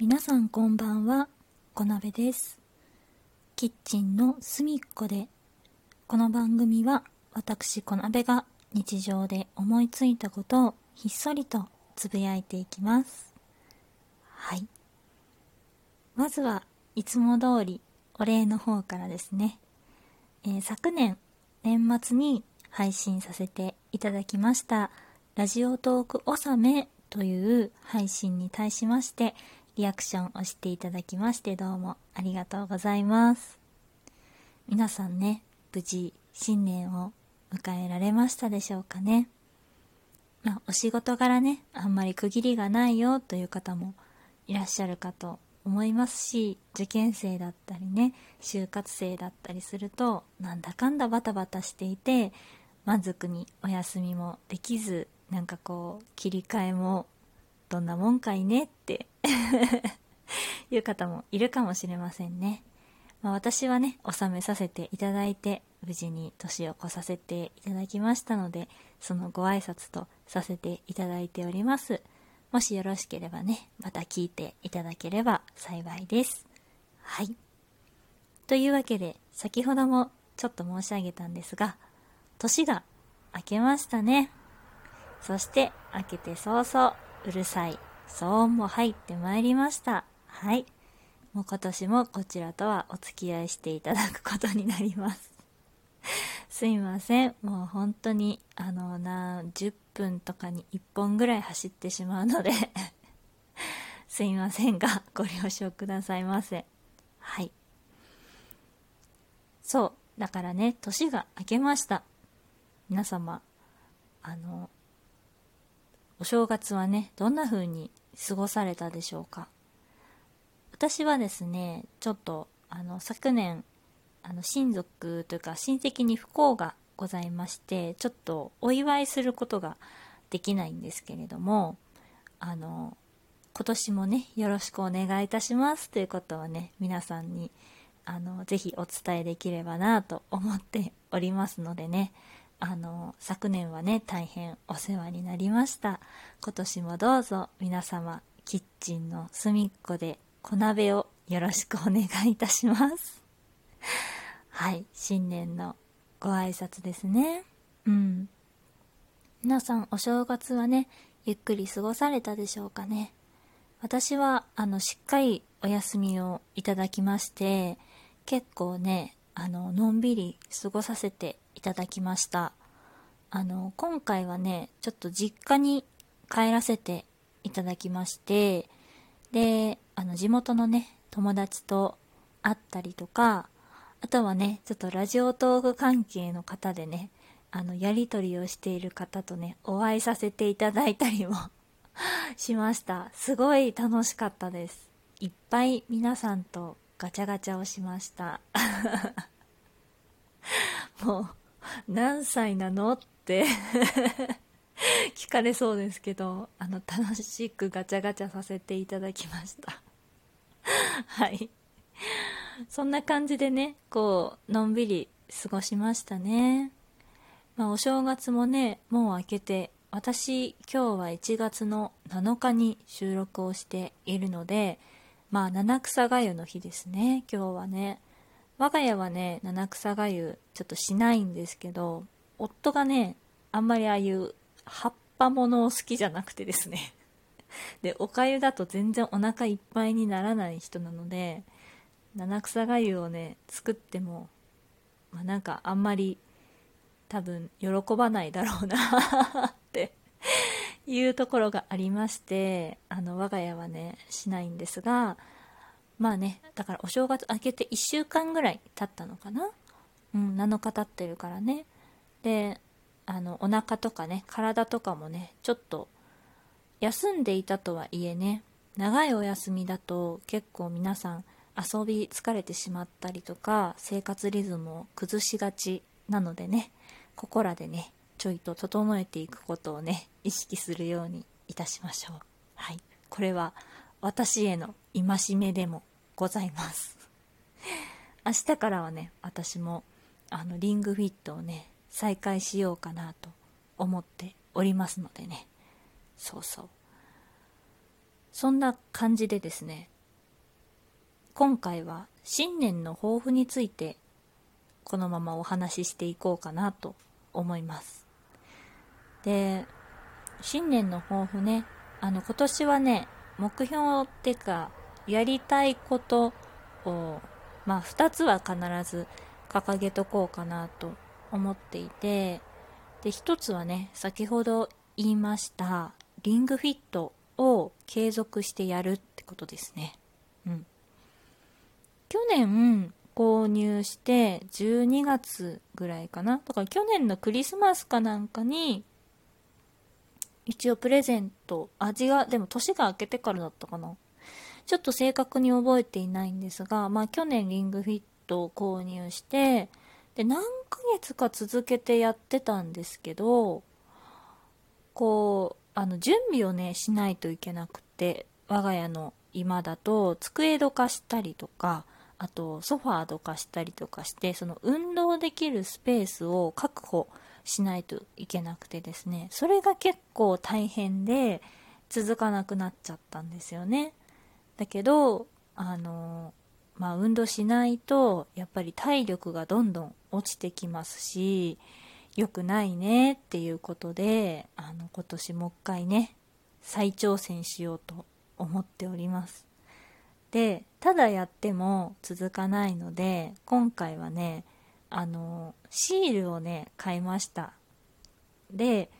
皆さんこんばんは、小鍋です。キッチンの隅っこで、この番組は私小鍋が日常で思いついたことをひっそりとつぶやいていきます。はい。まずはいつも通りお礼の方からですね。えー昨年年末に配信させていただきましたラジオトーク納めという配信に対しましてリアクションをしていただきましてどうもありがとうございます。皆さんね無事新年を迎えられましたでしょうかね。まあお仕事柄ねあんまり区切りがないよという方もいらっしゃるかと思いますし受験生だったりね就活生だったりするとなんだかんだバタバタしていて満足にお休みもできずなんかこう切り替えもどんなもんかいねって。いう方もいるかもしれませんね、まあ、私はね納めさせていただいて無事に年を越させていただきましたのでそのご挨拶とさせていただいております。もしよろしければねまた聞いていただければ幸いです。はい。というわけで先ほどもちょっと申し上げたんですが年が明けましたね。そして明けて早々うるさい。騒音も入ってまいりました。はい。もう今年もこちらとはお付き合いしていただくことになります。すいません。もう本当にあのな10分とかに1本ぐらい走ってしまうので。すいませんがご了承くださいませ。はい。そう。だからね年が明けました。皆様あのお正月はねどんな風に過ごされたでしょうか？私はですねちょっとあの昨年あの親族というか親戚に不幸がございましてちょっとお祝いすることができないんですけれどもあの今年もねよろしくお願いいたしますということをね皆さんにあのぜひお伝えできればなと思っておりますのでねあの昨年はね大変お世話になりました。今年もどうぞ皆様キッチンの隅っこで小鍋をよろしくお願いいたします。はい新年のご挨拶ですね。うん。皆さんお正月はねゆっくり過ごされたでしょうかね。私はあのしっかりお休みをいただきまして結構ねあののんびり過ごさせていただきました。あの今回はねちょっと実家に帰らせていただきましてであの地元のね友達と会ったりとかあとはねちょっとラジオトーク関係の方でねあのやり取りをしている方とねお会いさせていただいたりも しました。すごい楽しかったです。いっぱい皆さんとガチャガチャをしました。もう何歳なの？って 聞かれそうですけどあの楽しくガチャガチャさせていただきました。はい。そんな感じでねこうのんびり過ごしましたね。まあお正月もねもう明けて私今日は1月の7日に収録をしているのでまあ七草がゆの日ですね今日はね。我が家はね七草がゆちょっとしないんですけど夫がねあんまりああいう葉っぱものを好きじゃなくてですね。でおかゆだと全然お腹いっぱいにならない人なので七草がゆをね作っても、まあ、なんかあんまり多分喜ばないだろうな っていうところがありましてあの我が家はねしないんですがまあねだからお正月明けて1週間ぐらい経ったのかな？うん7日経ってるからね。であのお腹とかね体とかもねちょっと休んでいたとはいえね長いお休みだと結構皆さん遊び疲れてしまったりとか生活リズムを崩しがちなのでねここらでねちょいと整えていくことをね意識するようにいたしましょう。はい。これは私への戒めでもございます。明日からはね私もあのリングフィットをね再開しようかなと思っておりますのでね。そうそう。そんな感じでですね今回は新年の抱負についてこのままお話ししていこうかなと思います。で新年の抱負ねあの今年はね目標っていうかやりたいことをまあ2つは必ず掲げとこうかなと思っていてで1つはね先ほど言いましたリングフィットを継続してやるってことですね。うん。去年購入して12月ぐらいかな。だから去年のクリスマスかなんかに一応プレゼント味がでも年が明けてからだったかな。ちょっと正確に覚えていないんですがまあ去年リングフィットを購入してで何ヶ月か続けてやってたんですけどこうあの準備をねしないといけなくて我が家の今だと机どかしたりとかあとソファーどかしたりとかしてその運動できるスペースを確保しないといけなくてですねそれが結構大変で続かなくなっちゃったんですよね。だけどあのまあ運動しないとやっぱり体力がどんどん落ちてきますし良くないねっていうことであの今年もう一回ね再挑戦しようと思っております。でただやっても続かないので今回はねあのシールをね買いました。で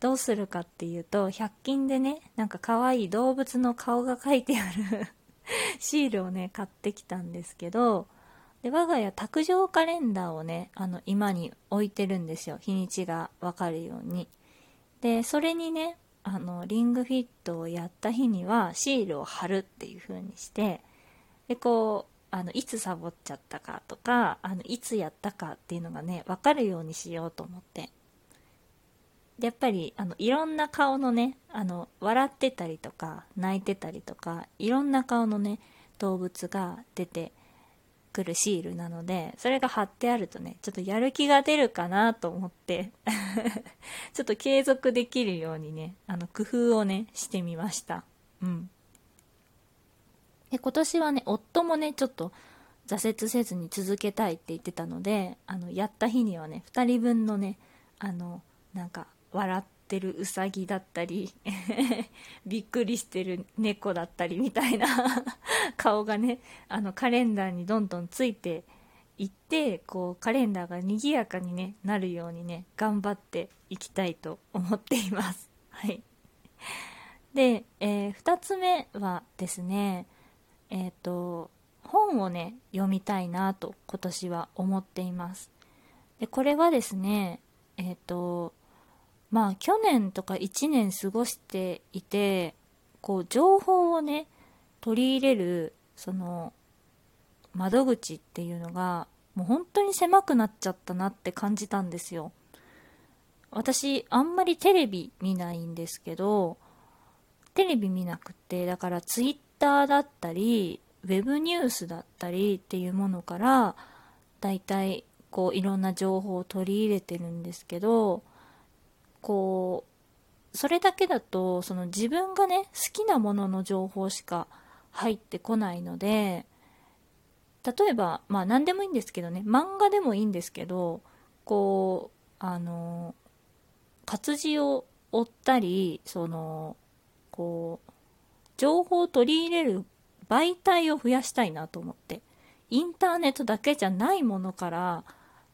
どうするかっていうと100均でねなんか可愛い動物の顔が描いてある シールをね買ってきたんですけどで我が家卓上カレンダーをねあの今に置いてるんですよ。日にちがわかるように。でそれにねあのリングフィットをやった日にはシールを貼るっていう風にしてでこうあのいつサボっちゃったかとかあのいつやったかっていうのがね分かるようにしようと思って。やっぱりあのいろんな顔のねあの笑ってたりとか泣いてたりとかいろんな顔のね動物が出てくるシールなのでそれが貼ってあるとねちょっとやる気が出るかなと思って ちょっと継続できるようにねあの工夫をねしてみました。うん。で今年はね夫もねちょっと挫折せずに続けたいって言ってたのであのやった日にはね2人分のねあのなんか笑ってるうさぎだったり びっくりしてる猫だったりみたいな 顔がねあのカレンダーにどんどんついていってこうカレンダーが賑やかに、ね、なるようにね頑張っていきたいと思っています。はいで、えー、2つ目はですねえっ、ー、と本をね読みたいなと今年は思っていますでこれはですねえっ、ー、とまあ去年とか1年過ごしていてこう情報をね取り入れるその窓口っていうのがもう本当に狭くなっちゃったなって感じたんですよ。私あんまりテレビ見ないんですけどテレビ見なくてだからツイッターだったり、ウェブニュースだったりっていうものから、だいたいこういろんな情報を取り入れてるんですけど、こう、それだけだと、その自分がね、好きなものの情報しか入ってこないので、例えば、まあ何でもいいんですけどね、漫画でもいいんですけど、こう、あの、活字を追ったり、その、こう、情報を取り入れる媒体を増やしたいなと思ってインターネットだけじゃないものから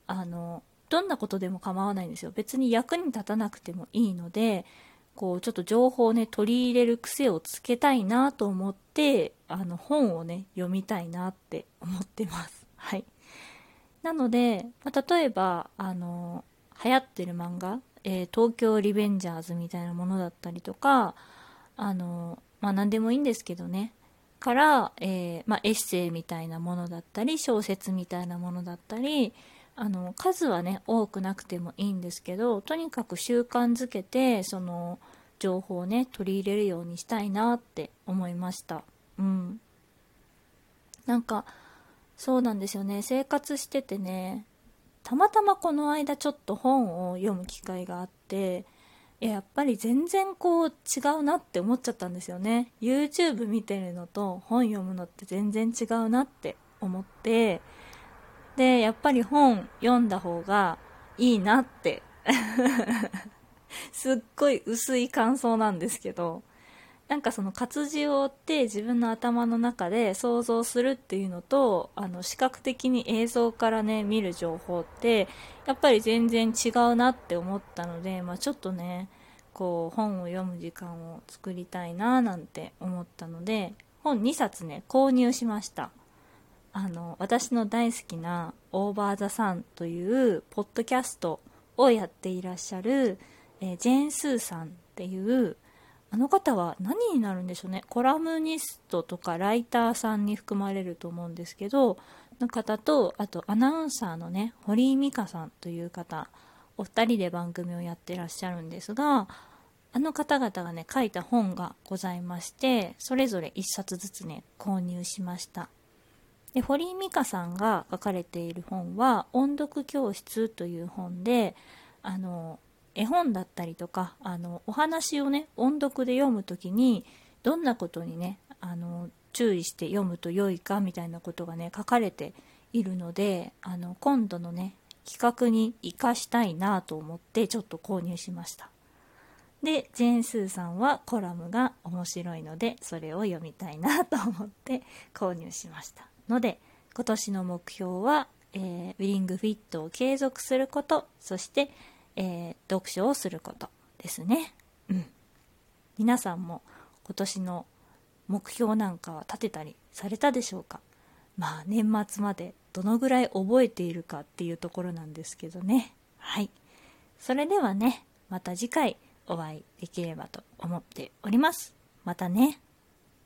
あのどんなことでも構わないんですよ。別に役に立たなくてもいいのでこうちょっと情報をね取り入れる癖をつけたいなと思ってあの本をね読みたいなって思ってます。はい。なので、まあ、例えばあの流行ってる漫画、えー、東京リベンジャーズみたいなものだったりとかあのまあ何でもいいんですけどね。から、えー、まあ、エッセイみたいなものだったり小説みたいなものだったりあの数はね多くなくてもいいんですけどとにかく習慣づけてその情報をね取り入れるようにしたいなって思いました。うん。なんかそうなんですよね。生活しててねたまたまこの間ちょっと本を読む機会があっていややっぱり全然こう違うなって思っちゃったんですよね。YouTube 見てるのと本読むのって全然違うなって思ってでやっぱり本読んだ方がいいなって。すっごい薄い感想なんですけど。なんかその活字を追って自分の頭の中で想像するっていうのとあの視覚的に映像からね見る情報ってやっぱり全然違うなって思ったので、まあ、ちょっとねこう本を読む時間を作りたいななんて思ったので本2冊ね購入しました。あの私の大好きな「オーバー・ザ・サン」というポッドキャストをやっていらっしゃる、えー、ジェーン・スーさんっていうあの方は何になるんでしょうね。コラムニストとかライターさんに含まれると思うんですけどの方とあとアナウンサーのね堀井美香さんという方お二人で番組をやってらっしゃるんですがあの方々がね書いた本がございましてそれぞれ1冊ずつね購入しました。で堀井美香さんが書かれている本は「音読教室」という本であの絵本だったりとかあのお話をね音読で読む時にどんなことにねあの注意して読むと良いかみたいなことがね書かれているのであの今度のね企画に生かしたいなと思ってちょっと購入しました。でジェーン・スーさんはコラムが面白いのでそれを読みたいなと思って購入しました。ので今年の目標は、えー、ウィリングフィットを継続することそしてえー、読書をすることですね。うん。皆さんも今年の目標なんかは立てたりされたでしょうか？まあ年末までどのぐらい覚えているかっていうところなんですけどね。はい。それではね、また次回お会いできればと思っております。またね。